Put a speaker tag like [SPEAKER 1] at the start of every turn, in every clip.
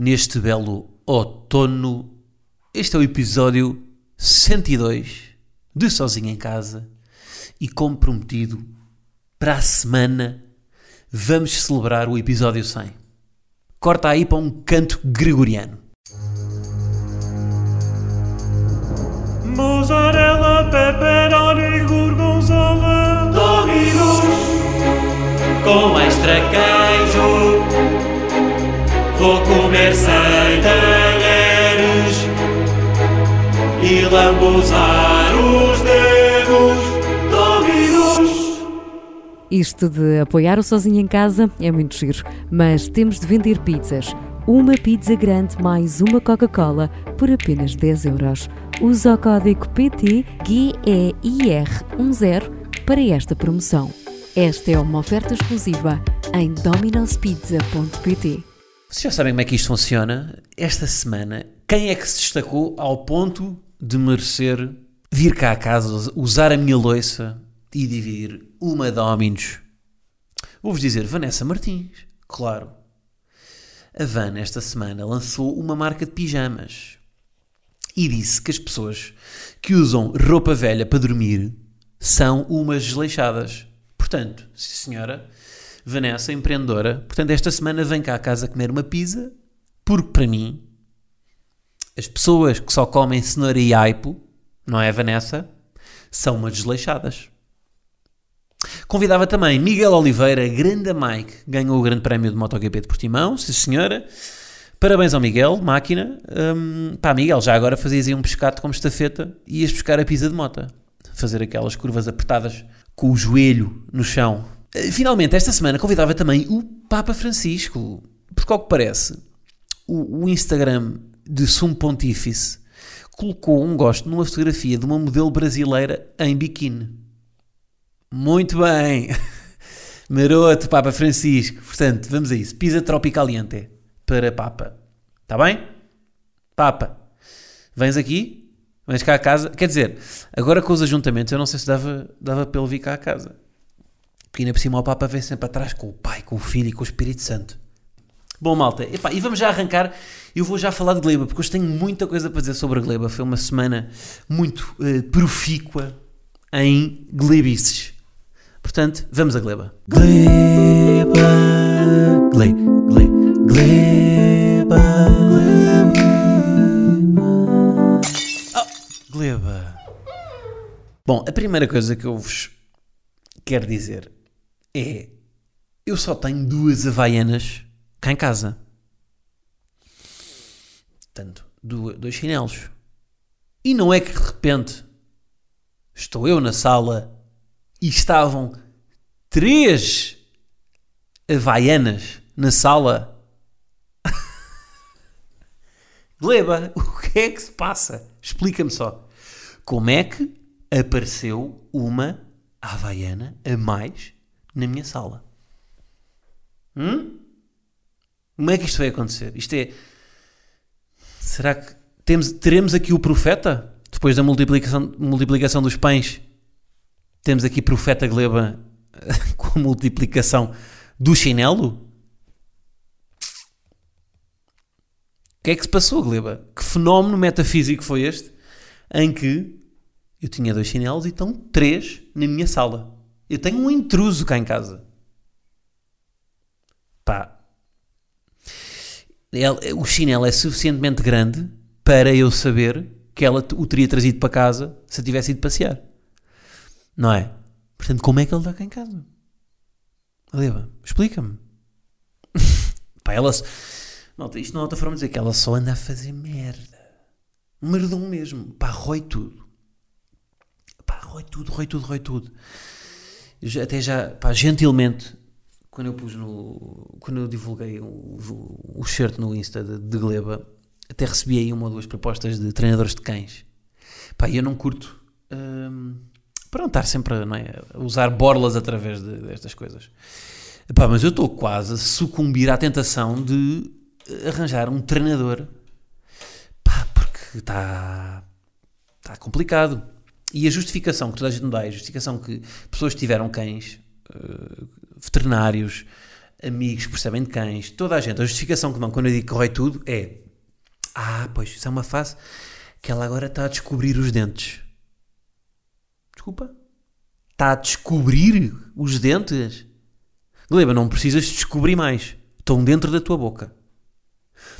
[SPEAKER 1] neste belo outono? Este é o episódio 102 de Sozinho em Casa. E como prometido, para a semana vamos celebrar o episódio 100. Corta aí para um canto gregoriano.
[SPEAKER 2] Mozzarella, pepperoni, talheres E lambuzar os dedos Dominus
[SPEAKER 3] Isto de apoiar o sozinho em casa é muito giro, mas temos de vender pizzas. Uma pizza grande mais uma Coca-Cola por apenas 10 euros. Usa o código PT GEIR10 para esta promoção. Esta é uma oferta exclusiva em dominospizza.pt.
[SPEAKER 1] Vocês já sabem como é que isto funciona? Esta semana, quem é que se destacou ao ponto de merecer vir cá a casa, usar a minha loiça e dividir uma Dominos? Vou-vos dizer, Vanessa Martins, claro. A Van, esta semana, lançou uma marca de pijamas e disse que as pessoas que usam roupa velha para dormir são umas desleixadas. Portanto, sim senhora, Vanessa, empreendedora, portanto, esta semana vem cá a casa comer uma pizza, porque para mim, as pessoas que só comem cenoura e aipo, não é, Vanessa? São umas desleixadas. Convidava também Miguel Oliveira, grande Mike, ganhou o grande prémio de MotoGP de Portimão, sim senhora. Parabéns ao Miguel, máquina. Hum, pá, Miguel, já agora fazias aí um pescado como estafeta e ias buscar a pizza de mota. Fazer aquelas curvas apertadas com o joelho no chão. Eh, Finalmente, esta semana convidava também o Papa Francisco. Porque, ao que parece, o, o Instagram de Sumo Pontífice colocou um gosto numa fotografia de uma modelo brasileira em biquíni. Muito bem! Maroto, Papa Francisco. Portanto, vamos a isso. Pisa Tropicaliente para Papa. Está bem? Papa, vens aqui? Vens cá a casa? Quer dizer, agora com os ajuntamentos, eu não sei se dava, dava ele vir cá a casa. Porque ainda por cima o Papa vem sempre atrás com o Pai, com o Filho e com o Espírito Santo. Bom, malta, epá, e vamos já arrancar. Eu vou já falar de Gleba, porque hoje tenho muita coisa para dizer sobre a Gleba. Foi uma semana muito eh, profícua em glebices. Portanto, vamos a Gleba. Gleba, gle, gle, Gleba, Gleba. Oh, Gleba. Bom, a primeira coisa que eu vos quero dizer é: eu só tenho duas havaianas cá em casa. Portanto, dois chinelos. E não é que de repente estou eu na sala e estavam três havaianas na sala. Gleba, o que é que se passa? Explica-me só. Como é que apareceu uma havaiana a mais na minha sala? Hum? Como é que isto vai acontecer? Isto é. Será que temos, teremos aqui o profeta? Depois da multiplicação, multiplicação dos pães, temos aqui profeta Gleba com a multiplicação do chinelo? O que é que se passou, Gleba? Que fenómeno metafísico foi este em que eu tinha dois chinelos e estão três na minha sala? Eu tenho um intruso cá em casa. Pá. Ele- o chinelo é suficientemente grande para eu saber que ela o teria trazido para casa se tivesse ido passear. Não é? Portanto, como é que ele está cá em casa? Gleba, explica-me. Pá, ela. Malta, isto não é outra forma de dizer que ela só anda a fazer merda. Merdão mesmo. Pá, rói tudo. Pá, rói tudo, rói tudo, rói tudo. Já- até já, pá, gentilmente, quando eu pus no. Quando eu divulguei o, o, o shirt no Insta de, de Gleba, até recebi aí uma ou duas propostas de treinadores de cães. Pá, eu não curto. hum, para não estar sempre não é, a usar borlas através de- destas coisas. Pá, mas eu estou quase a sucumbir à tentação de arranjar um treinador. Pá, porque está está complicado. E a justificação que toda a gente dá, é a justificação que pessoas tiveram cães, eh, veterinários, amigos que percebem de cães, toda a gente, a justificação que dão quando eu digo que corrói tudo é ah, pois, isso é uma fase que ela agora está a descobrir os dentes. Desculpa? Está a descobrir os dentes? Gleba, não precisas de descobrir mais. Estão dentro da tua boca.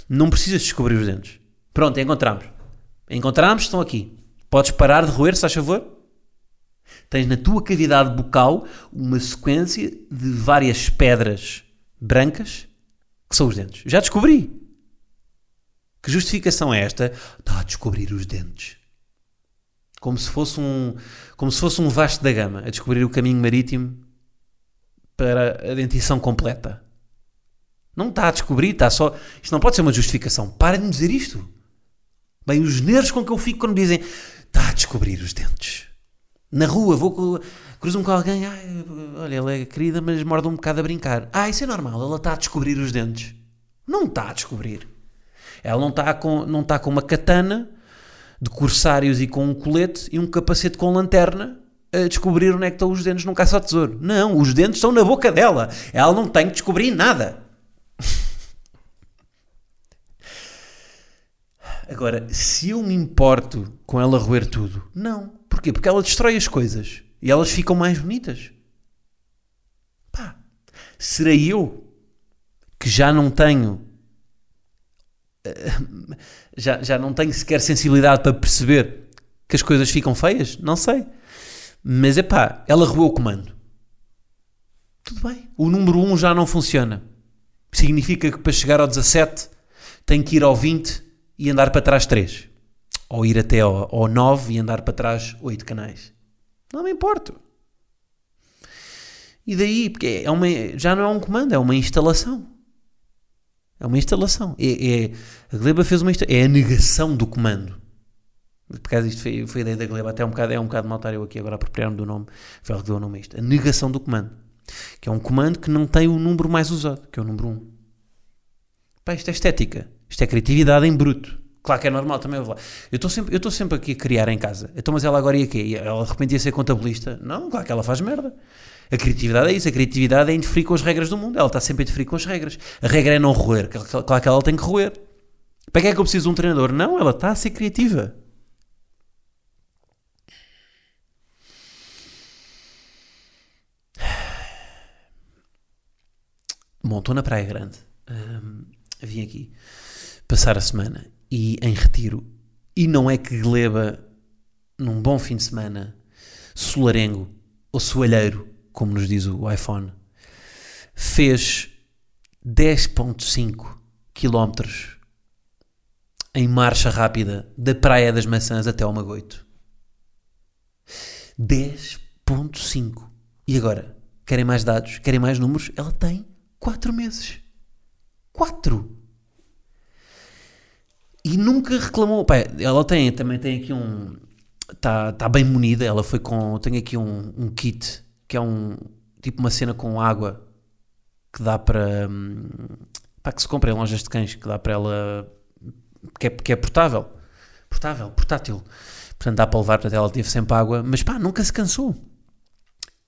[SPEAKER 1] Não precisas de descobrir os dentes. Pronto, encontramos. Encontramos, estão aqui. Podes parar de roer, se faz favor? Tens na tua cavidade bucal uma sequência de várias pedras brancas que são os dentes. Já descobri. Que justificação é esta? Está a descobrir os dentes. Como se fosse um, como se fosse um vasto da gama a descobrir o caminho marítimo para a dentição completa. Não está a descobrir, está só. Isto não pode ser uma justificação. Para de me dizer isto. Bem, os nervos com que eu fico quando me dizem está a descobrir os dentes. Na rua, vou cruzo-me com alguém, "Ai, olha, ela é querida, mas morde um bocado a brincar. Ah, isso é normal, ela está a descobrir os dentes. Não está a descobrir. Ela não está com, não está com uma katana de corsários e com um colete e um capacete com lanterna a descobrir onde é que estão os dentes num caça-tesouro. Não, os dentes estão na boca dela. Ela não tem que descobrir nada. Agora, se eu me importo com ela roer tudo, não. Porquê? Porque ela destrói as coisas e elas ficam mais bonitas. Pá, serei eu que já não tenho eh, já, já não tenho sequer sensibilidade para perceber que as coisas ficam feias? Não sei. Mas é pá, ela roeu o comando. Tudo bem. O número 1 já não funciona. Significa que para chegar ao 17 tem que ir ao 20 e andar para trás 3. Ou ir até ao, ao 9 e andar para trás 8 canais. Não me importo. E daí, porque é uma, já não é um comando, é uma instalação. É uma instalação. É, é- a Gleba fez uma É a negação do comando. Por causa disto foi, foi a ideia da Gleba. Até um bocado, é um bocado mal estar eu aqui agora apropriar-me do nome. Foi ela nome a isto. A negação do comando. Que é um comando que não tem o número mais usado, que é o número 1. Pá, isto é estética. Isto é criatividade em bruto. Claro que é normal também. eu estou sempre, eu sempre aqui a criar em casa. Então, mas ela agora ia quê? Ela de repente ia ser contabilista? Não, claro que ela faz merda. A criatividade é isso. A criatividade é interferir com as regras do mundo. Ela está sempre a interferir com as regras. A regra é não roer. Claro que ela tem que roer. Para que é que eu preciso de um treinador? Não, ela está a ser criativa. Bom, estou na Praia Grande. Hum, vim aqui passar a semana e em retiro. E não é que Gleba, num bom fim de semana, solarengo ou soalheiro, como nos diz o iPhone, fez 10.5 km em marcha rápida da Praia das Maçãs até ao Magoito. 10.5. E agora? Querem mais dados? Querem mais números? Ela tem 4 meses. 4! E nunca reclamou. Pá, ela tem, também tem aqui um. Está tá bem munida. Ela foi com. Tem aqui um, um kit que é um. Tipo uma cena com água que dá para. hum, Pá, que se compra em lojas de cães, que dá para ela. Que é, que é portável. Portável, portátil. Portanto, dá para levar, portanto, ela teve sempre água, mas pá, nunca se cansou.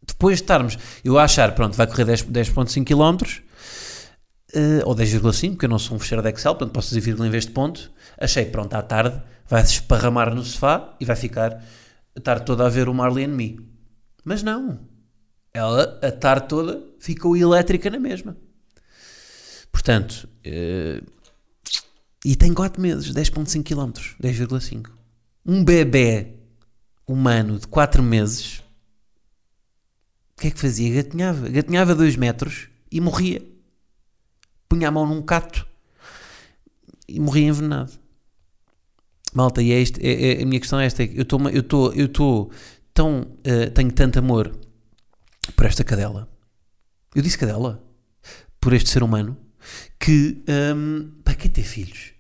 [SPEAKER 1] Depois de estarmos, eu a achar, pronto, vai correr 10 10.5 km, eh, ou 10,5, porque eu não sou um fecheiro de Excel, portanto posso dizer vírgula em vez de ponto. Achei, pronto, à tarde, vai se esparramar no sofá e vai ficar a tarde toda a ver o Marley and Me. Mas não. Ela, a tarde toda, ficou elétrica na mesma. Portanto, eh, e tem 4 meses, 10,5 km, 10,5. Um bebê humano de 4 meses, o que é que fazia? Gatinhava. Gatinhava 2 metros e morria. Punha a mão num cato e morria envenenado. Malta, e é é- é- a minha questão é esta: é eu estou eu estou eu estou tão eh, tenho tanto amor por esta cadela. Eu disse cadela? por este ser humano que hum, para que ter filhos?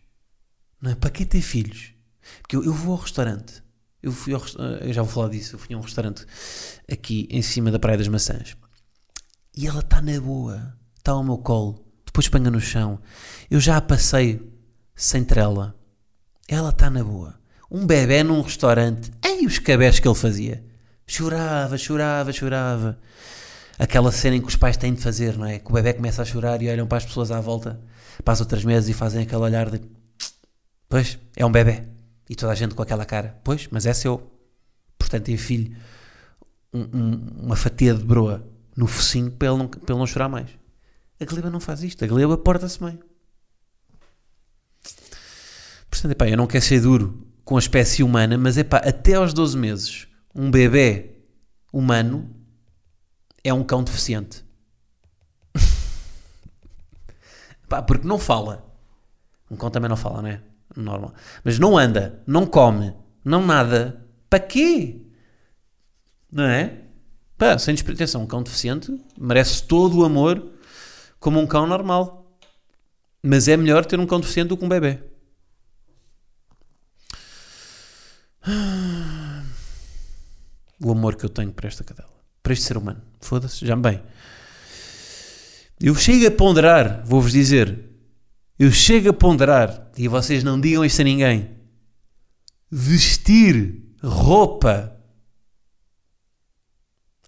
[SPEAKER 1] Não é? Para que ter filhos? Porque eu, eu vou ao restaurante, eu, fui ao, resta- eu já vou falar disso, eu fui a um restaurante aqui em cima da Praia das Maçãs e ela está na boa, está ao meu colo, depois panga no chão. Eu já a passei sem trela, ela está na boa. Um bebê num restaurante, ei, os cabés que ele fazia. Chorava, chorava, chorava. Aquela cena em que os pais têm de fazer, não é? Que o bebê começa a chorar e olham para as pessoas à volta, para as outras mesas e fazem aquele olhar de Pois, é um bebê. E toda a gente com aquela cara. Pois, mas é seu. Portanto, filho um- um- uma fatia de broa no focinho para ele, não, para ele não chorar mais. A Gleba não faz isto. A Gleba porta-se bem. Portanto, epá, eu não quero ser duro com a espécie humana, mas é pá, até aos 12 meses, um bebê humano é um cão deficiente. pá, porque não fala. Um cão também não fala, não é? Normal. Mas não anda, não come, não nada. Para quê? Não é? Pá, sem despretensão, um cão deficiente merece todo o amor como um cão normal. Mas é melhor ter um cão deficiente do que um bebê. O amor que eu tenho para esta cadela, para este ser humano. Foda-se, já me bem. Eu chego a ponderar, vou-vos dizer, eu chego a ponderar, e vocês não digam isto a ninguém, vestir roupa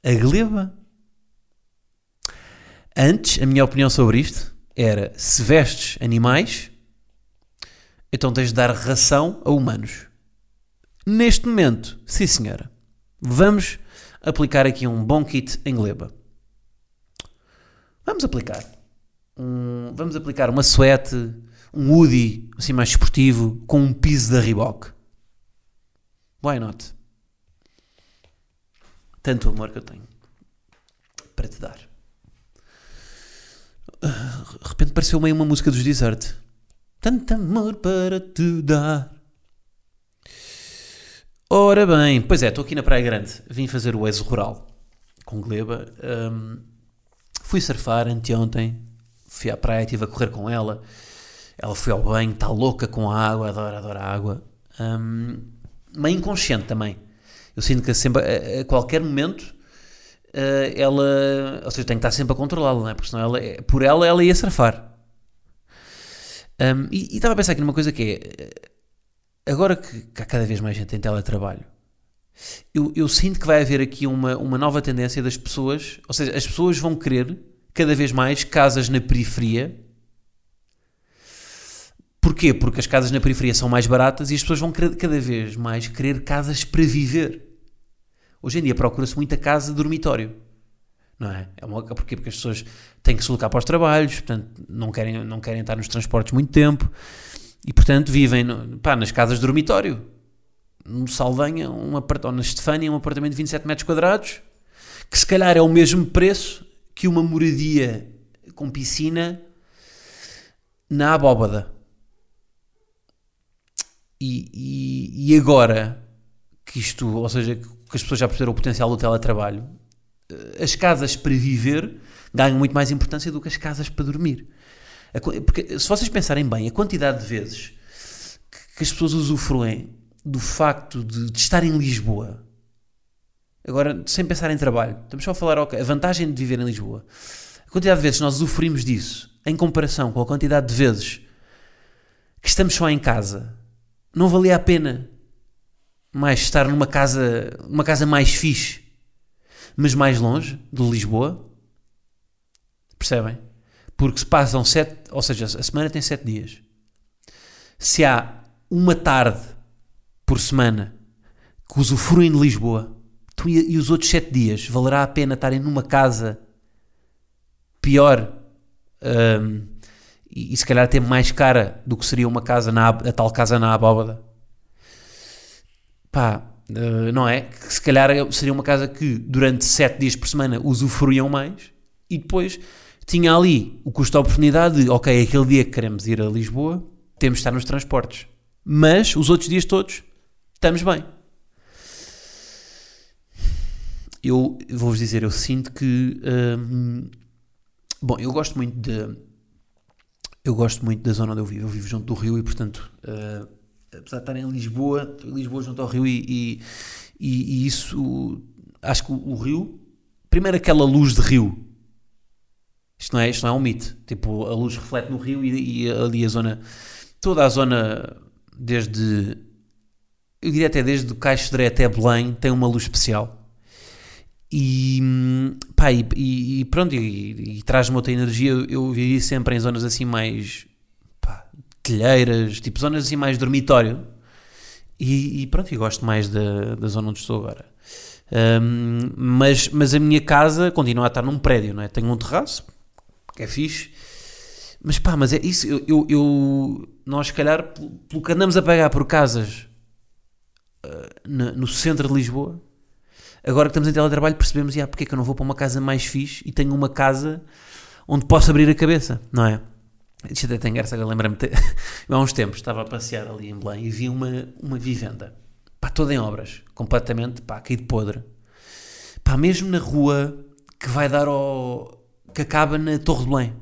[SPEAKER 1] a gleba. Antes, a minha opinião sobre isto era: se vestes animais, então tens de dar ração a humanos. Neste momento, sim senhora, vamos aplicar aqui um bom kit em gleba. Vamos aplicar. Um- vamos aplicar uma suete, um hoodie assim mais esportivo, com um piso da Reebok. Why not? Tanto amor que eu tenho para te dar. Ah, De repente pareceu meio uma música dos Desert. Tanto amor para te dar. Ora bem, pois é, estou aqui na Praia Grande. Vim fazer o exo rural com Gleba. Hum, fui surfar anteontem. Fui à praia, estive a correr com ela. Ela foi ao banho, está louca com a água, adora, adora a água. Hum, meio inconsciente também. Eu sinto que sempre, a, a qualquer momento eh, ela, ou seja, tem que estar sempre a controlá-la, não é? Porque senão ela, eh, por ela, ela ia surfar. Um, e estava a pensar aqui numa coisa que é, agora que, há cada vez mais gente em teletrabalho, eu, eu sinto que vai haver aqui uma, uma nova tendência das pessoas, ou seja, as pessoas vão querer cada vez mais casas na periferia. Porquê? Porque as casas na periferia são mais baratas e as pessoas vão querer- cada vez mais querer casas para viver. Hoje em dia procura-se muita casa de dormitório. Não é? é uma, porquê? Porque as pessoas têm que se deslocar para os trabalhos, portanto, não querem, não querem estar nos transportes muito tempo e, portanto, vivem pá, nas casas de dormitório. No Saldanha, um ou na Estefânia, um apartamento de 27 metros quadrados, que se calhar é o mesmo preço que uma moradia com piscina na abóbada. E, e, e agora que isto, ou seja, que as pessoas já perceberam o potencial do teletrabalho, eh, as casas para viver ganham muito mais importância do que as casas para dormir. Porque se vocês pensarem bem, a quantidade de vezes que, as pessoas usufruem do facto de, de estar em Lisboa, agora sem pensar em trabalho, estamos só a falar, ok, a vantagem de viver em Lisboa, a quantidade de vezes nós usufruímos disso em comparação com a quantidade de vezes que estamos só em casa, não valia a pena mais estar numa casa, uma casa mais fixe, mas mais longe de Lisboa. Percebem? Porque se passam sete, ou seja, a semana tem sete dias. Se há uma tarde por semana que usufruem de Lisboa tu e, e os outros sete dias, valerá a pena estarem numa casa pior hum, e, e se calhar até mais cara do que seria uma casa na, a tal casa na abóbada? Pá, eh, não é? Que se calhar seria uma casa que durante sete dias por semana usufruíam mais e depois tinha ali o custo de oportunidade de, ok, aquele dia que queremos ir a Lisboa, temos de estar nos transportes. Mas os outros dias todos estamos bem. Eu vou-vos dizer, eu sinto que hum, Bom, eu gosto muito de. Eu gosto muito da zona onde eu vivo. Eu vivo junto do rio e, portanto, uh, apesar de estar em Lisboa, estou em Lisboa junto ao rio e, e, e, e isso. Acho que o, o, rio. Primeiro, aquela luz de rio. Isto não é, isto não é um mito. Tipo, a luz reflete no rio e, e ali a zona. Toda a zona, desde. Eu diria até desde o Caixo de até Belém, tem uma luz especial e, pá, e, e pronto, e, e traz-me outra energia. Eu, vivi sempre em zonas assim mais pá, telheiras, tipo zonas assim mais dormitório. E, e pronto, eu gosto mais da, da zona onde estou agora. Um, mas, mas a minha casa continua a estar num prédio, não é? Tenho um terraço, é fixe. Mas pá, mas é isso. Eu, eu, eu nós, se calhar, pelo que andamos a pagar por casas uh, no, no centro de Lisboa, agora que estamos em teletrabalho percebemos, ah, porque é que eu não vou para uma casa mais fixe e tenho uma casa onde posso abrir a cabeça, não é? Isto até tem graça, lembra-me, há uns tempos estava a passear ali em Belém e vi uma, uma vivenda, pá, toda em obras, completamente, pá, caído podre. Pá, mesmo na rua que vai dar ao... que acaba na Torre de Belém.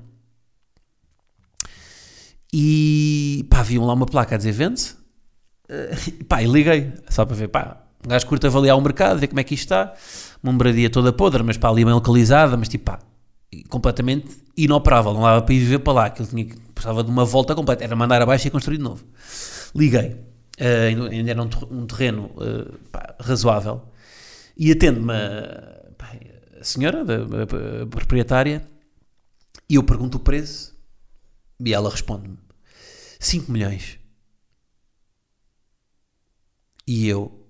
[SPEAKER 1] E, pá, viam lá uma placa a dizer vende-se, uh, pá, e liguei, só para ver, pá, um gajo curto avaliar o mercado, ver como é que isto está. Uma moradia toda podre, mas para ali bem localizada, mas tipo pá, completamente inoperável. Não dava para ir viver para lá. Aquilo tinha, precisava de uma volta completa. Era mandar abaixo e construir de novo. Liguei. Uh, ainda era um, terreno uh, pá, razoável. E atende-me a, senhora, a, a proprietária, e eu pergunto o preço. E ela responde-me: 5 milhões. E eu,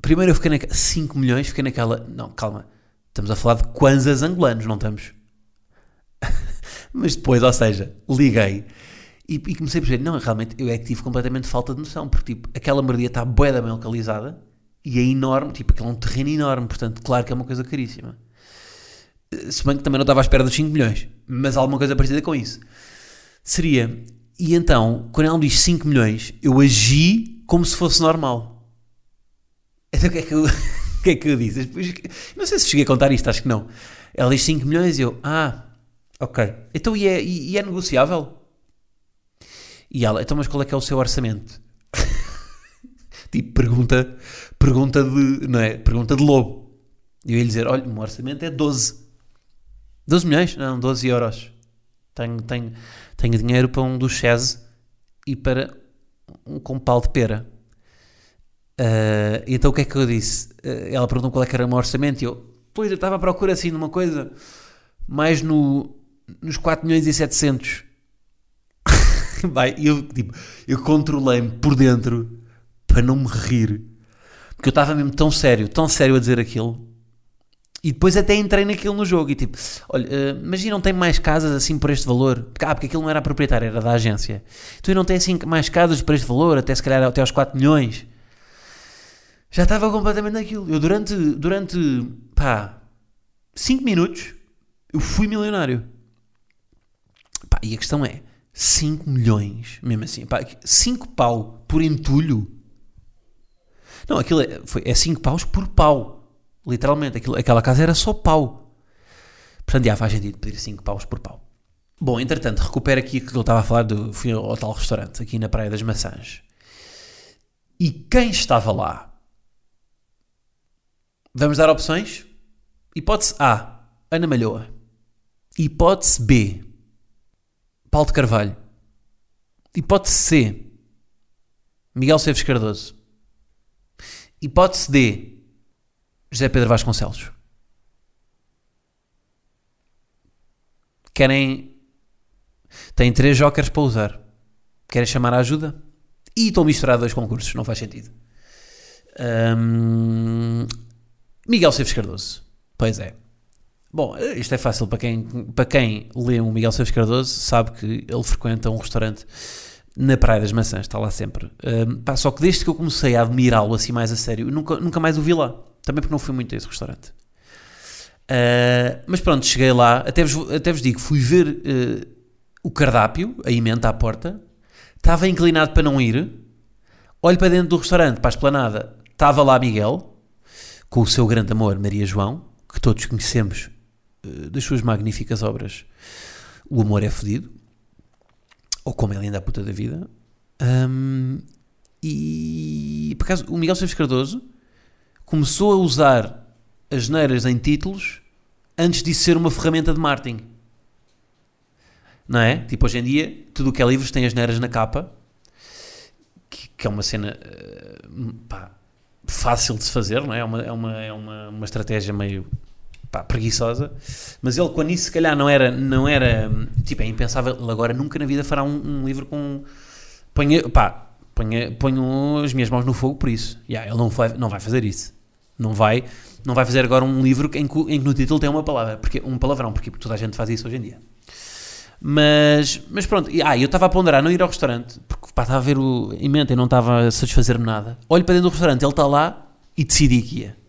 [SPEAKER 1] Primeiro eu fiquei naquela. 5 milhões, fiquei naquela. Não, calma. Estamos a falar de kwanzas angolanos, não estamos? Mas depois, ou seja, liguei e, e, comecei a perceber, não, realmente eu é que tive completamente falta de noção, porque tipo, aquela moradia está bué bem localizada e é enorme, tipo, aquele é um terreno enorme, portanto, claro que é uma coisa caríssima. Se bem que também não estava à espera dos 5 milhões, mas alguma coisa parecida com isso. Seria, e então, quando ela me diz 5 milhões, eu agi como se fosse normal. Então o que é que eu, que é que eu disse? Não sei se cheguei a contar isto, acho que não. Ela diz 5 milhões e eu, ah, ok. Então e é, e é negociável? E ela, então mas qual é que é o seu orçamento? tipo, pergunta, pergunta de, não é? Pergunta de lobo. E eu ia lhe dizer, olha, o meu orçamento é 12. 12 milhões? Não, 12 euros. Tenho, tenho, tenho dinheiro para um duchese e para um compal de pera. Uh, então o que é que eu disse? Uh, ela perguntou qual é que era o meu orçamento e eu, pois eu estava à procura assim de uma coisa mais no, nos 4 milhões e 700. Vai, eu, tipo, eu controlei-me por dentro para não me rir. Porque eu estava mesmo tão sério, tão sério a dizer aquilo. E depois até entrei naquilo no jogo e tipo, olha, imagina não tem mais casas assim por este valor. Ah, porque aquilo não era proprietário, era da agência. Então não tem assim mais casas por este valor, até se calhar até aos 4 milhões já estava completamente naquilo. Eu durante, durante, pá, 5 minutos, eu fui milionário. Pá, e a questão é, 5 milhões, mesmo assim, pá, 5 pau por entulho. Não, aquilo é, foi, é 5 paus por pau. Literalmente, aquilo, aquela casa era só pau. Portanto, já faz sentido pedir 5 paus por pau. Bom, entretanto, recupero aqui que eu estava a falar do. Fui ao tal restaurante, aqui na Praia das Maçãs. E quem estava lá Vamos dar opções? Hipótese A, Ana Malhoa. Hipótese B, Paulo de Carvalho. Hipótese C, Miguel Seves Cardoso. Hipótese D, José Pedro Vasconcelos. Querem. Têm três jokers para usar. Querem chamar a ajuda? E estão misturados dois concursos, não faz sentido. Um, Miguel Seves Cardoso. Pois é. Bom, isto é fácil para quem, para quem lê um Miguel Seves Cardoso, sabe que ele frequenta um restaurante na Praia das Maçãs, está lá sempre. Um, pá, só que desde que eu comecei a admirá-lo assim mais a sério, nunca, nunca mais o vi lá. Também porque não fui muito a esse restaurante. Uh, mas pronto, cheguei lá, até vos, até vos digo, fui ver uh, o cardápio, a emenda à porta, estava inclinado para não ir, olho para dentro do restaurante, para a esplanada, estava lá Miguel, com o seu grande amor, Maria João, que todos conhecemos uh, das suas magníficas obras O Amor é Fodido, ou Como é Linda a Puta da Vida. Um, e por acaso o Miguel Esteves Cardoso começou a usar as neiras em títulos antes de ser uma ferramenta de marketing. Não é? Tipo, hoje em dia, tudo o que é livros tem as neiras na capa, que, que é uma cena uh, pá, fácil de se fazer, não é? É uma, é uma, é uma, uma estratégia meio pá, preguiçosa. Mas ele, quando isso se calhar não era, não era tipo, é impensável, ele agora nunca na vida fará um, um livro com. Ponha, pá, ponha, ponho as minhas mãos no fogo por isso. Yeah, ele não vai, não vai fazer isso. Não vai, não vai fazer agora um livro em que, em que no título tem uma palavra, porque um palavrão, porque, toda a gente faz isso hoje em dia. Mas, mas pronto, e, ah, eu estava a ponderar não ir ao restaurante, porque pá, estava a ver o em mente e não estava a satisfazer-me nada. Olho para dentro do restaurante, ele está lá e decidi que ia.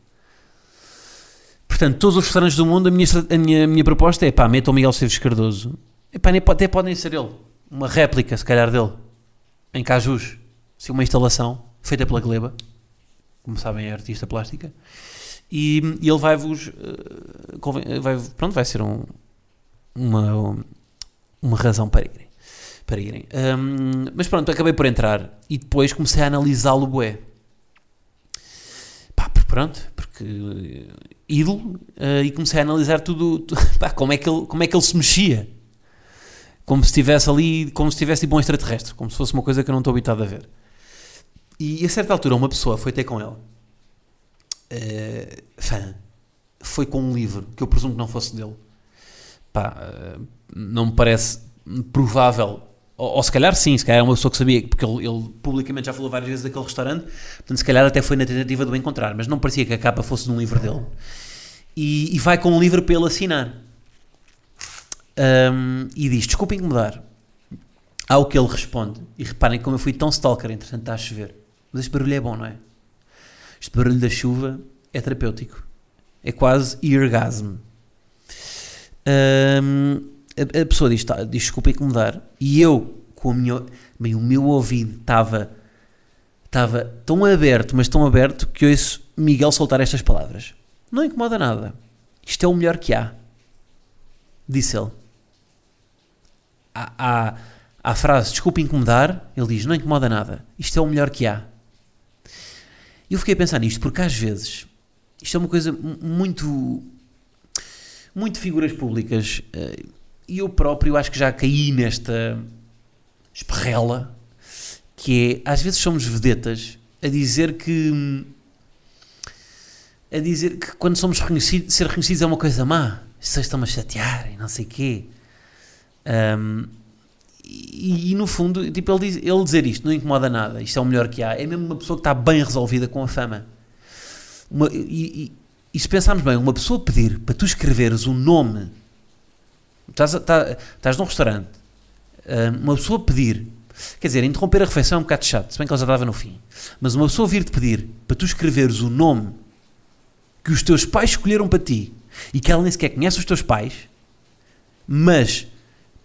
[SPEAKER 1] Portanto, todos os restaurantes do mundo, a minha, a minha, a minha proposta é pá, meta o Miguel Esteves Cardoso. Epá, até podem ser ele, uma réplica, se calhar, dele, em Cajus, se uma instalação feita pela Gleba, como sabem, é artista plástica, e, e ele vai-vos, uh, vai, pronto, vai ser um, uma, uma razão para irem. Para irem. Um, mas pronto, acabei por entrar e depois comecei a analisá-lo bué. Pá, pronto, porque ídolo uh, e comecei a analisar tudo, tudo pá, como, é que ele, como é que ele se mexia. Como se estivesse ali, como se estivesse tipo um extraterrestre, como se fosse uma coisa que eu não estou habitado a ver. E a certa altura uma pessoa foi ter com ele, uh, fã, foi com um livro que eu presumo que não fosse dele. Pá, uh, não me parece provável, ou, ou, se calhar sim, se calhar é uma pessoa que sabia, porque ele, ele, publicamente já falou várias vezes daquele restaurante, portanto se calhar até foi na tentativa de o encontrar, mas não parecia que a capa fosse de um livro dele. E, e vai com um livro para ele assinar. Um, e diz: Desculpa incomodar. Ao que ele responde, e reparem como eu fui tão stalker, entretanto está a chover. Mas este barulho é bom, não é? Este barulho da chuva é terapêutico. É quase eargasm. Um, a, a, pessoa diz, tá, diz desculpa incomodar. E eu, com a minha, bem, o meu ouvido estava estava tão aberto, mas tão aberto que ouço Miguel soltar estas palavras. Não incomoda nada. Isto é o melhor que há. Disse ele. À, à frase desculpa incomodar, ele diz: Não incomoda nada. Isto é o melhor que há. E eu fiquei a pensar nisto porque às vezes isto é uma coisa muito. muito figuras públicas. E eu próprio acho que já caí nesta esparrela que é às vezes somos vedetas a dizer que a dizer que quando somos reconhecidos, ser reconhecidos é uma coisa má. As pessoas estão a chatear e não sei o quê. Um, e, e, no fundo, tipo, ele, diz, ele dizer isto não incomoda nada, isto é o melhor que há. É mesmo uma pessoa que está bem resolvida com a fama. Uma, e, e, e, se pensarmos bem, uma pessoa pedir para tu escreveres um nome, estás, estás, estás num restaurante, uma pessoa pedir, quer dizer, interromper a refeição é um bocado chato, se bem que ela já estava no fim, mas uma pessoa vir-te pedir para tu escreveres o nome que os teus pais escolheram para ti e que ela nem sequer conhece os teus pais, mas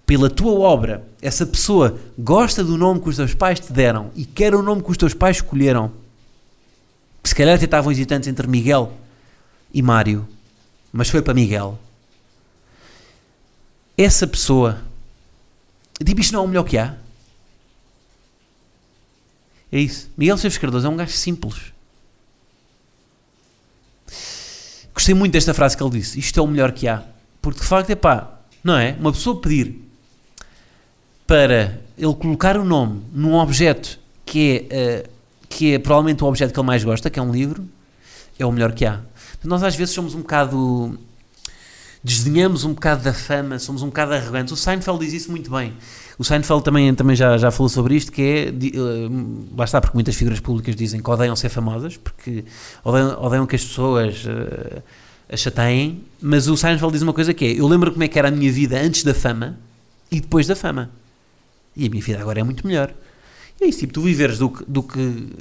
[SPEAKER 1] pela tua obra, essa pessoa gosta do nome que os teus pais te deram e quer o nome que os teus pais escolheram, que se calhar até estavam hesitantes entre Miguel e Mário, mas foi para Miguel. Essa pessoa, tipo, isto não é o melhor que há. É isso. Miguel Seves Cardoso é um gajo simples. Gostei muito desta frase que ele disse. Isto é o melhor que há. Porque de facto é pá, não é? Uma pessoa pedir para ele colocar o nome num objeto que é, uh, que é provavelmente o objeto que ele mais gosta, que é um livro, é o melhor que há. Nós às vezes somos um bocado. Desdenhamos um bocado da fama, somos um bocado arrogantes. O Seinfeld diz isso muito bem. O Seinfeld também, também já, já falou sobre isto, que é. Uh, lá está, porque muitas figuras públicas dizem que odeiam ser famosas, porque odeiam, odeiam que as pessoas. Uh, a chateiem, mas o Seinfeld diz uma coisa que é: eu lembro como é que era a minha vida antes da fama e depois da fama. E a minha vida agora é muito melhor. E é isso, tipo, tu viveres do que, do que,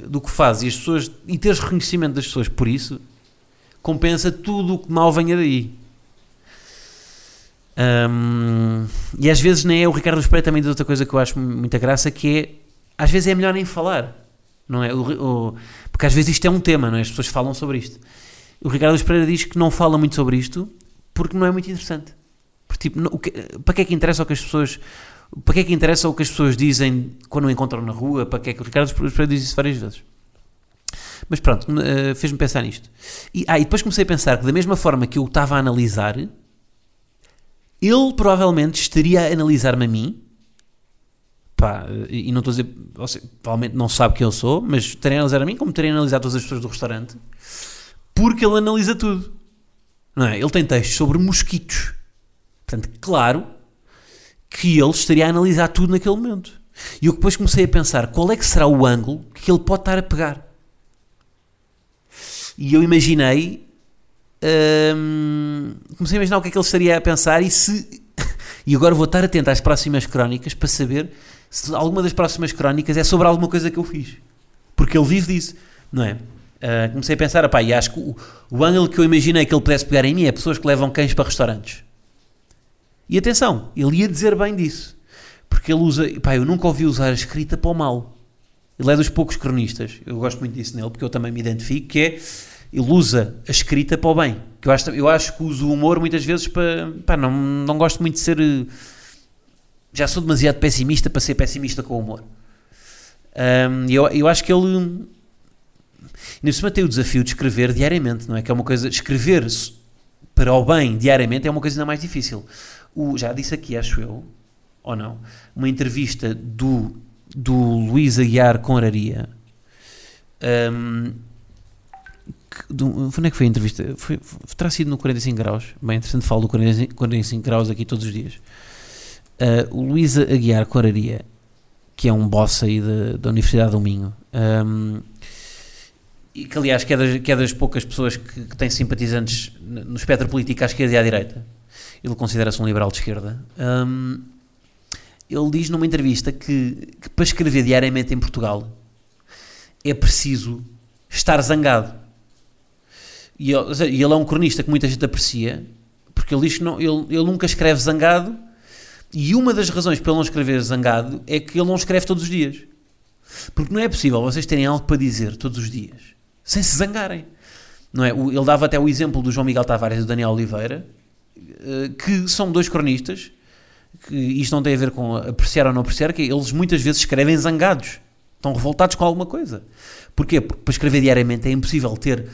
[SPEAKER 1] do que fazes e as pessoas e teres reconhecimento das pessoas por isso compensa tudo o que mal venha daí. Um, e às vezes nem é o Ricardo Espera também diz outra coisa que eu acho muita graça que é às vezes é melhor nem falar não é? O, o, porque às vezes isto é um tema, não é? As pessoas falam sobre isto. O Ricardo Espera diz que não fala muito sobre isto porque não é muito interessante Porque, tipo, não- que- para que é que interessa o que as pessoas. Para que é que interessa o que as pessoas dizem quando o encontram na rua? Para que é que o Ricardo Pereira diz isso várias vezes? Mas pronto, eh, fez-me pensar nisto. E, ah, e depois comecei a pensar que, da mesma forma que eu estava a analisar, ele provavelmente estaria a analisar-me a mim. Pá, e não estou a dizer, seja, provavelmente não sabe quem eu sou, mas estaria a analisar a mim como estaria a analisar todas as pessoas do restaurante, porque ele analisa tudo. Não é? Ele tem textos sobre mosquitos. Portanto, claro que ele estaria a analisar tudo naquele momento. E eu depois comecei a pensar qual é que será o ângulo que ele pode estar a pegar. E eu imaginei. Comecei a imaginar o que é que ele estaria a pensar e se. e agora vou estar atento às próximas crónicas para saber se alguma das próximas crónicas é sobre alguma coisa que eu fiz. Porque ele vive disso, não é? Ah, comecei a pensar, pá, e acho que o, o ângulo que eu imaginei que ele pudesse pegar em mim é pessoas que levam cães para restaurantes. E atenção, ele ia dizer bem disso. Porque ele usa, pá, eu nunca ouvi usar a escrita para o mal. Ele é dos poucos cronistas, eu gosto muito disso nele, porque eu também me identifico, que é, ele usa a escrita para o bem. Que eu, acho, eu acho que uso o humor muitas vezes para, pá, não, não gosto muito de ser, eh, já sou demasiado pessimista para ser pessimista com o humor. Ahm, eu, eu acho que ele, ainda cima tem o desafio de escrever diariamente, não é? Que é uma coisa, escrever para o bem diariamente é uma coisa ainda mais difícil. O, já disse aqui, acho eu, ou não, uma entrevista do, do Luís Aguiar com Araria. Ahm, que- onde é que foi a entrevista? Foi, terá sido no 45 graus. Bem interessante, falo do 45, 45 graus aqui todos os dias. Ah, o Luís Aguiar com Araria, que é um boss aí da, da Universidade do Minho. ahm, e que aliás que é das, que é das poucas pessoas que, que têm simpatizantes no espectro político à esquerda e à direita. Ele considera-se um liberal de esquerda. Hum, ele diz numa entrevista que, que para escrever diariamente em Portugal é preciso estar zangado. E ele, e ele é um cronista que muita gente aprecia, porque ele diz que não, ele, ele nunca escreve zangado, e uma das razões para ele não escrever zangado é que ele não escreve todos os dias. Porque não é possível vocês terem algo para dizer todos os dias sem se zangarem. Não é? Ele dava até o exemplo do João Miguel Tavares e do Daniel Oliveira, eh, que são dois cronistas, que isto não tem a ver com apreciar ou não apreciar, que eles muitas vezes escrevem zangados, estão revoltados com alguma coisa. Porquê? Porque para escrever diariamente é impossível ter,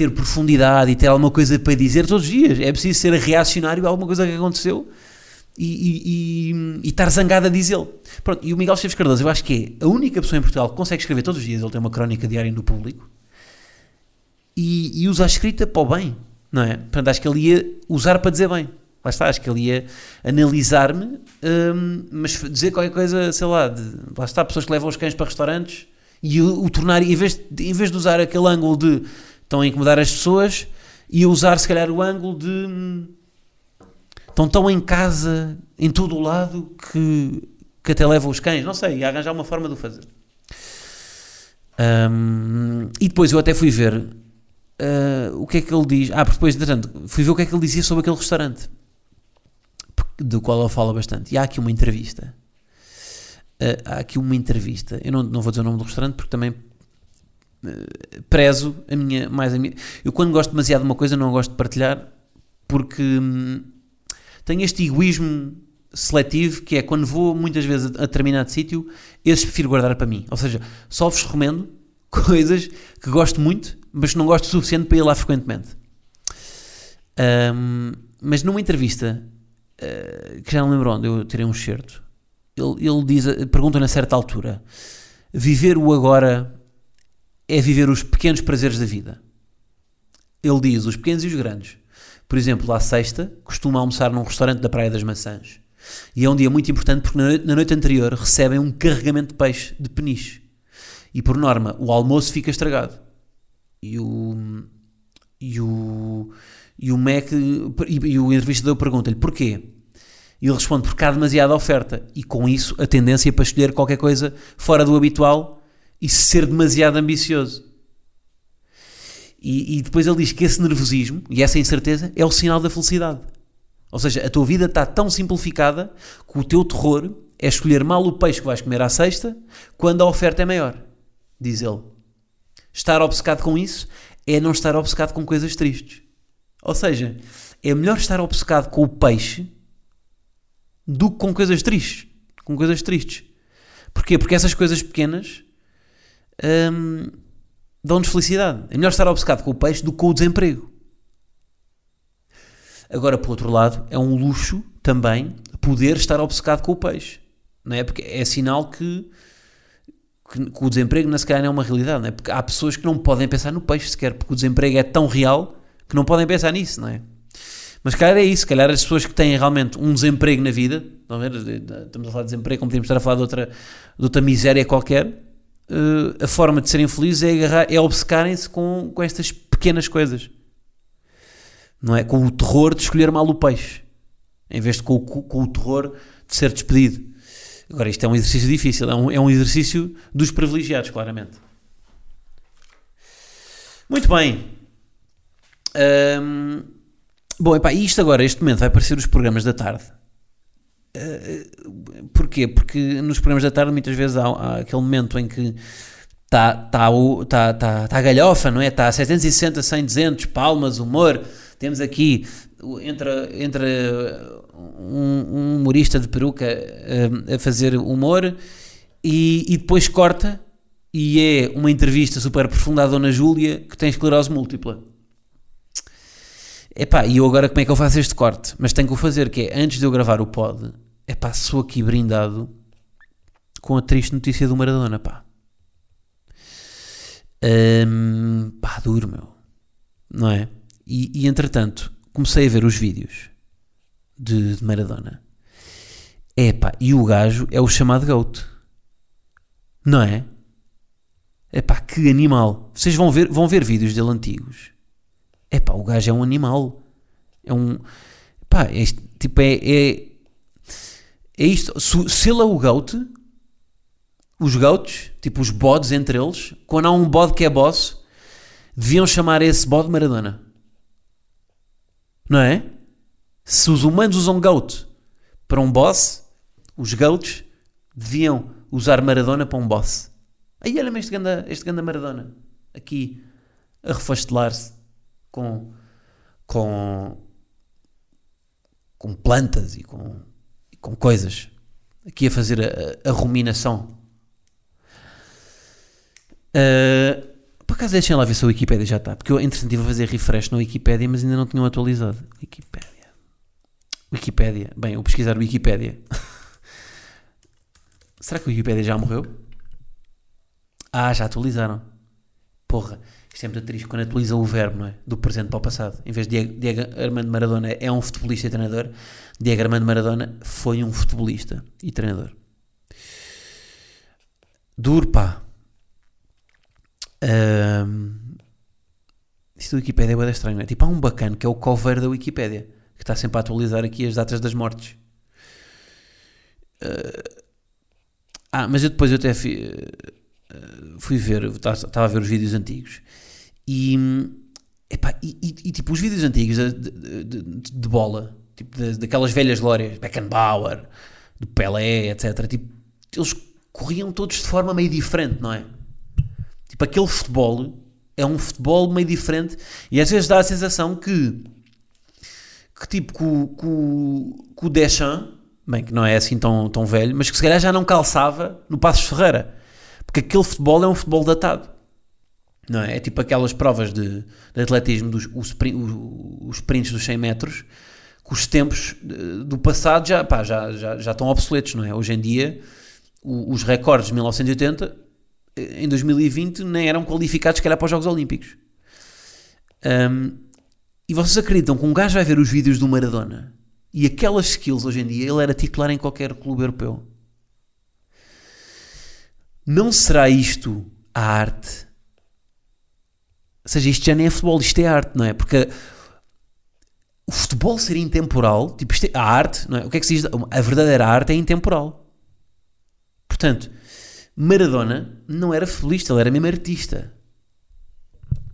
[SPEAKER 1] ter profundidade e ter alguma coisa para dizer todos os dias. É preciso ser reacionário a alguma coisa que aconteceu e, e, e, e estar zangado a dizê-lo. Pronto, e o Miguel Esteves Cardoso, eu acho que é a única pessoa em Portugal que consegue escrever todos os dias, ele tem uma crónica diária no público, e, e usa a escrita para o bem, não é? Portanto, acho que ele ia usar para dizer bem. Lá está, acho que ele ia analisar-me, hum, mas dizer qualquer coisa, sei lá, de, lá está, pessoas que levam os cães para restaurantes e o, o tornar, em vez, de, em vez de usar aquele ângulo de estão a incomodar as pessoas, ia usar se calhar o ângulo de estão tão em casa, em todo o lado, que, que até levam os cães, não sei, ia arranjar uma forma de o fazer. Hum, e depois eu até fui ver ah, o que é que ele diz. Ah, porque depois, entretanto, fui ver o que é que ele dizia sobre aquele restaurante, do qual ele fala bastante. E há aqui uma entrevista. Ah, há aqui uma entrevista. Eu não, não vou dizer o nome do restaurante porque também prezo a minha, mais a minha. Eu, quando gosto demasiado de uma coisa, não gosto de partilhar porque hum, tenho este egoísmo seletivo que é quando vou muitas vezes a, determinado sítio, esses prefiro guardar para mim. Ou seja, só vos recomendo coisas que gosto muito, mas não gosto o suficiente para ir lá frequentemente. Ahm, mas numa entrevista, ah, que já não lembro onde, eu tirei um certo, ele, ele diz, pergunta-lhe a certa altura: viver o agora é viver os pequenos prazeres da vida. Ele diz os pequenos e os grandes. Por exemplo, à sexta, costuma almoçar num restaurante da Praia das Maçãs. E é um dia muito importante porque na noite, anterior recebem um carregamento de peixe de peniche. E por norma, o almoço fica estragado. E o. E o. E o Mac. E, e o entrevistador pergunta-lhe porquê. E ele responde porque há demasiada oferta. E com isso, a tendência para escolher qualquer coisa fora do habitual e ser demasiado ambicioso. E, e depois ele diz que esse nervosismo e essa incerteza é o sinal da felicidade. Ou seja, a tua vida está tão simplificada que o teu terror é escolher mal o peixe que vais comer à sexta quando a oferta é maior, diz ele. Estar obcecado com isso é não estar obcecado com coisas tristes. Ou seja, é melhor estar obcecado com o peixe do que com coisas tristes. Com coisas tristes. Porquê? Porque essas coisas pequenas hum, dão-nos felicidade. É melhor estar obcecado com o peixe do que com o desemprego. Agora, por outro lado, é um luxo também poder estar obcecado com o peixe. Não é? Porque é sinal que, que, que o desemprego, se calhar, não é uma realidade. Não é? Porque há pessoas que não podem pensar no peixe sequer, porque o desemprego é tão real que não podem pensar nisso, não é? Mas, calhar, é isso. Calhar as pessoas que têm realmente um desemprego na vida, estão a ver? Estamos a falar de desemprego, como podemos estar a falar de outra, de outra miséria qualquer. Uh, a forma de serem felizes é, é obcecarem-se com, com estas pequenas coisas não é? Com o terror de escolher mal o peixe, em vez de com, com, o terror de ser despedido. Agora, isto é um exercício difícil, é um, é um exercício dos privilegiados, claramente. Muito bem. Um, bom, epá, isto agora, este momento, vai aparecer os programas da tarde. Uh, porquê? Porque nos programas da tarde muitas vezes há, há aquele momento em que está tá, tá, tá, tá a galhofa, não é? Está a 760, 100, 200, palmas, humor, temos aqui entre, entre um, um humorista de peruca a, a fazer humor e, e, depois corta e é uma entrevista super profunda à Dona Júlia que tem esclerose múltipla. Epá, e eu agora como é que eu faço este corte? Mas tenho que o fazer, que é antes de eu gravar o pod, epá, sou aqui brindado com a triste notícia do Maradona, pá. Um, pá, duro, meu. Não é? E, e entretanto, comecei a ver os vídeos de, de Maradona. Epá, e o gajo é o chamado GOAT. Não é? Epá, que animal. Vocês vão ver, vão ver vídeos dele antigos. Epá, o gajo é um animal. É um. Pá, é, tipo, é. É, é isto. Se, se ele é o GOAT, os GOATs, tipo os bodes entre eles, quando há um bode que é boss, deviam chamar esse bode Maradona. Não é? Se os humanos usam GOAT para um boss, os GOATs deviam usar Maradona para um boss. Aí olha-me este ganda, este ganda Maradona. Aqui a refastelar-se com, com, com plantas e com, com coisas. Aqui a fazer a, a, a ruminação. Uh, por acaso deixem lá ver se a Wikipedia já está. Porque eu, entretanto, estive a fazer refresh na Wikipedia, mas ainda não tinham atualizado. Wikipedia. Wikipedia. Bem, eu pesquisar Wikipedia. Será que a Wikipedia já morreu? Ah, já atualizaram. Porra, isto é muito triste quando atualiza o verbo, não é? Do presente para o passado. Em vez de Diego, Diego Armando Maradona é um futebolista e treinador, Diego Armando Maradona foi um futebolista e treinador. Duro, pá. Um, isto da Wikipédia é bem estranho, não é? Tipo, há um bacana que é o cover da Wikipédia, que está sempre a atualizar aqui as datas das mortes. Uh, ah, mas eu depois eu até fui, uh, fui ver, estava a ver os vídeos antigos e, epá, e, e, e tipo, os vídeos antigos de, de, de, de bola, tipo, daquelas velhas glórias, Beckenbauer, do Pelé, etc. Tipo, eles corriam todos de forma meio diferente, não é? Tipo, aquele futebol é um futebol meio diferente e às vezes dá a sensação que, que tipo, que o Deschamps, bem, que não é assim tão, tão velho, mas que se calhar já não calçava no Passos Ferreira. Porque aquele futebol é um futebol datado. Não é? É tipo aquelas provas de, de atletismo, dos, os, os sprints dos 100 metros, que os tempos do passado já, pá, já, já, já estão obsoletos, não é? Hoje em dia, os recordes de 1980 em 2020 nem eram qualificados, se calhar, para os Jogos Olímpicos. Um, e vocês acreditam que um gajo vai ver os vídeos do Maradona e aquelas skills hoje em dia, ele era titular em qualquer clube europeu. Não será isto a arte? Ou seja, isto já nem é futebol, isto é arte, não é? Porque o futebol ser intemporal, tipo, é, a arte, não é? O que é que se diz? A verdadeira arte é intemporal. Portanto, Maradona não era futebolista, ele era mesmo artista.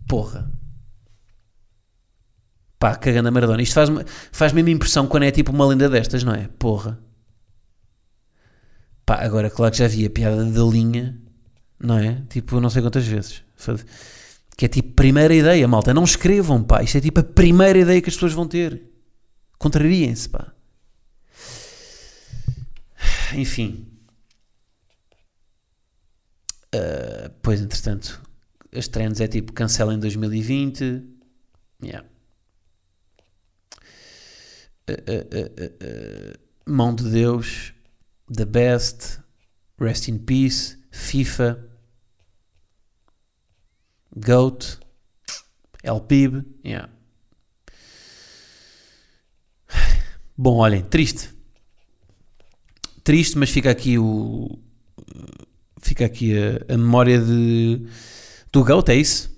[SPEAKER 1] Porra. Pá, cagando a Maradona. Isto faz, faz mesmo impressão quando é tipo uma lenda destas, não é? Porra. Pá, agora claro que já vi a piada da linha, não é? Tipo, não sei quantas vezes. Que é tipo primeira ideia, malta. Não escrevam, pá. Isto é tipo a primeira ideia que as pessoas vão ter. Contrariem-se, pá. Enfim. Uh, pois, entretanto, as trends é tipo cancela em 2020. Yeah. Uh, uh, Mão de Deus, The Best, Rest in Peace, FIFA, Goat, LPIB. Yeah. Bom, olhem, triste. Triste, mas fica aqui o. Fica aqui a, a memória de, do Goat, é isso?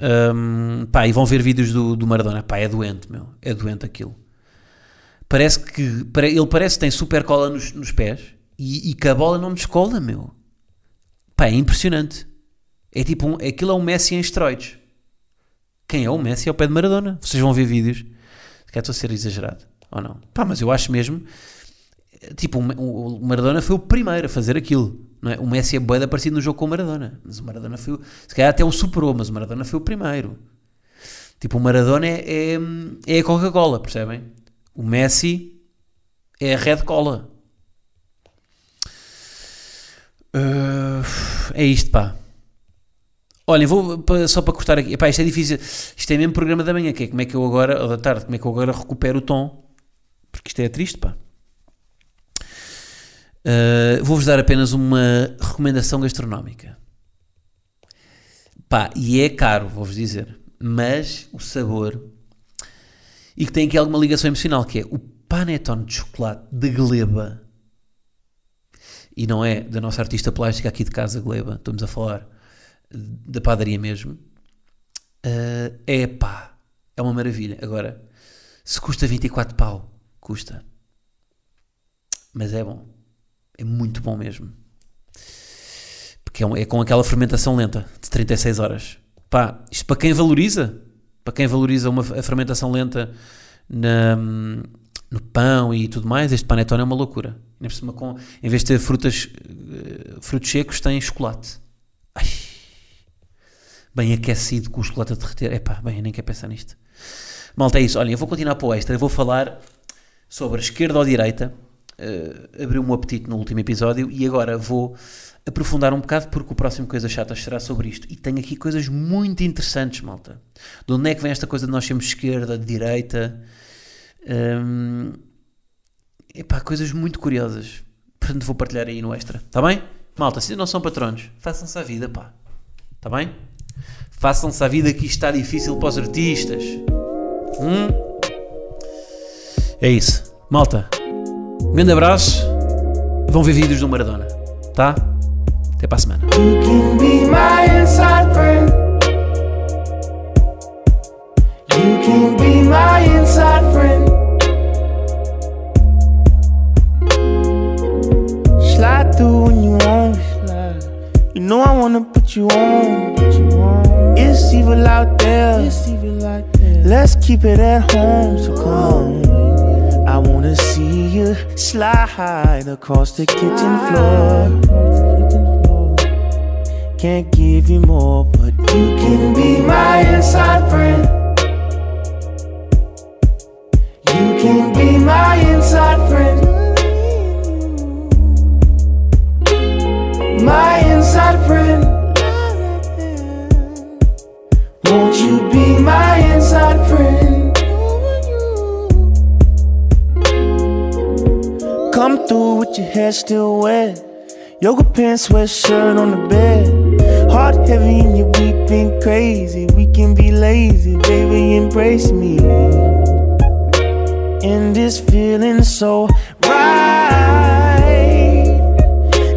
[SPEAKER 1] Um, pá, e vão ver vídeos do, do Maradona. Pá, é doente, meu. É doente aquilo. Parece que. Ele parece que tem super cola nos, nos pés e, e que a bola não descola, meu. Pá, é impressionante. É tipo um, aquilo é um Messi em esteroides. Quem é o Messi? É o pé de Maradona. Vocês vão ver vídeos. Se estou a ser exagerado ou não? Pá, mas eu acho mesmo. Tipo, o Maradona foi o primeiro a fazer aquilo. Não é? O Messi é boeda parecido no jogo com o Maradona. Mas o Maradona foi. Se calhar até o superou, mas o Maradona foi o primeiro. Tipo, o Maradona é, é, é a Coca-Cola, percebem? O Messi é a Red Cola. Uh, é isto, pá. Olhem, vou só para cortar aqui. Epá, isto é difícil. Isto é mesmo programa da manhã, que é como é que eu agora, ou da tarde, como é que eu agora recupero o tom. Porque isto é triste, pá. Uh, Vou-vos dar apenas uma recomendação gastronómica. Pá, e é caro, vou-vos dizer. Mas o sabor e que tem aqui alguma ligação emocional, que é o panetone de chocolate de Gleba. E não é da nossa artista plástica aqui de casa, Gleba, estamos a falar da padaria mesmo. Uh, é pá, é uma maravilha. Agora, se custa 24 pau, custa. Mas é bom. É muito bom mesmo. Porque é, é com aquela fermentação lenta de 36 horas. Pá, isto para quem valoriza, para quem valoriza uma, a fermentação lenta na, no pão e tudo mais, este panetone é uma loucura. Em vez de ter frutas, uh, frutos secos, tem chocolate. Ai, bem aquecido com o chocolate a derreter. Epá, bem, eu nem quero pensar nisto. Malta, é isso. Olhem, eu vou continuar para o extra. Eu vou falar sobre esquerda ou direita. Uh, abriu-me um apetite no último episódio e agora vou aprofundar um bocado porque o próximo Coisa Chata será sobre isto. E tenho aqui coisas muito interessantes, malta. De onde é que vem esta coisa de nós sermos esquerda, direita? Um, epá, coisas muito curiosas. Portanto, vou partilhar aí no extra. Está bem? Malta, se não são patronos, façam-se a vida, pá. Está bem? Façam-se a vida que isto está difícil para os artistas. Hum? É isso. Malta, um grande abraço. Vão ver vídeos do Maradona. Tá? Até para a semana. You can be my inside friend. You can be my inside friend. Slide through when you want. You know I wanna put you on. It's evil out there. Let's keep it at home. So come on. Wanna see you slide across the kitchen floor can't give you more, but you can be my inside friend. You can be my inside friend. My inside friend. Won't you be my inside friend? With your hair still wet. Yoga pants, sweatshirt on the bed. Heart heavy and you're weeping crazy. We can be lazy, baby, embrace me. And this feeling so right.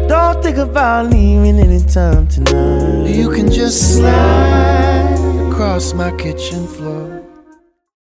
[SPEAKER 1] Don't think about leaving anytime tonight.
[SPEAKER 4] You can just slide across my kitchen floor.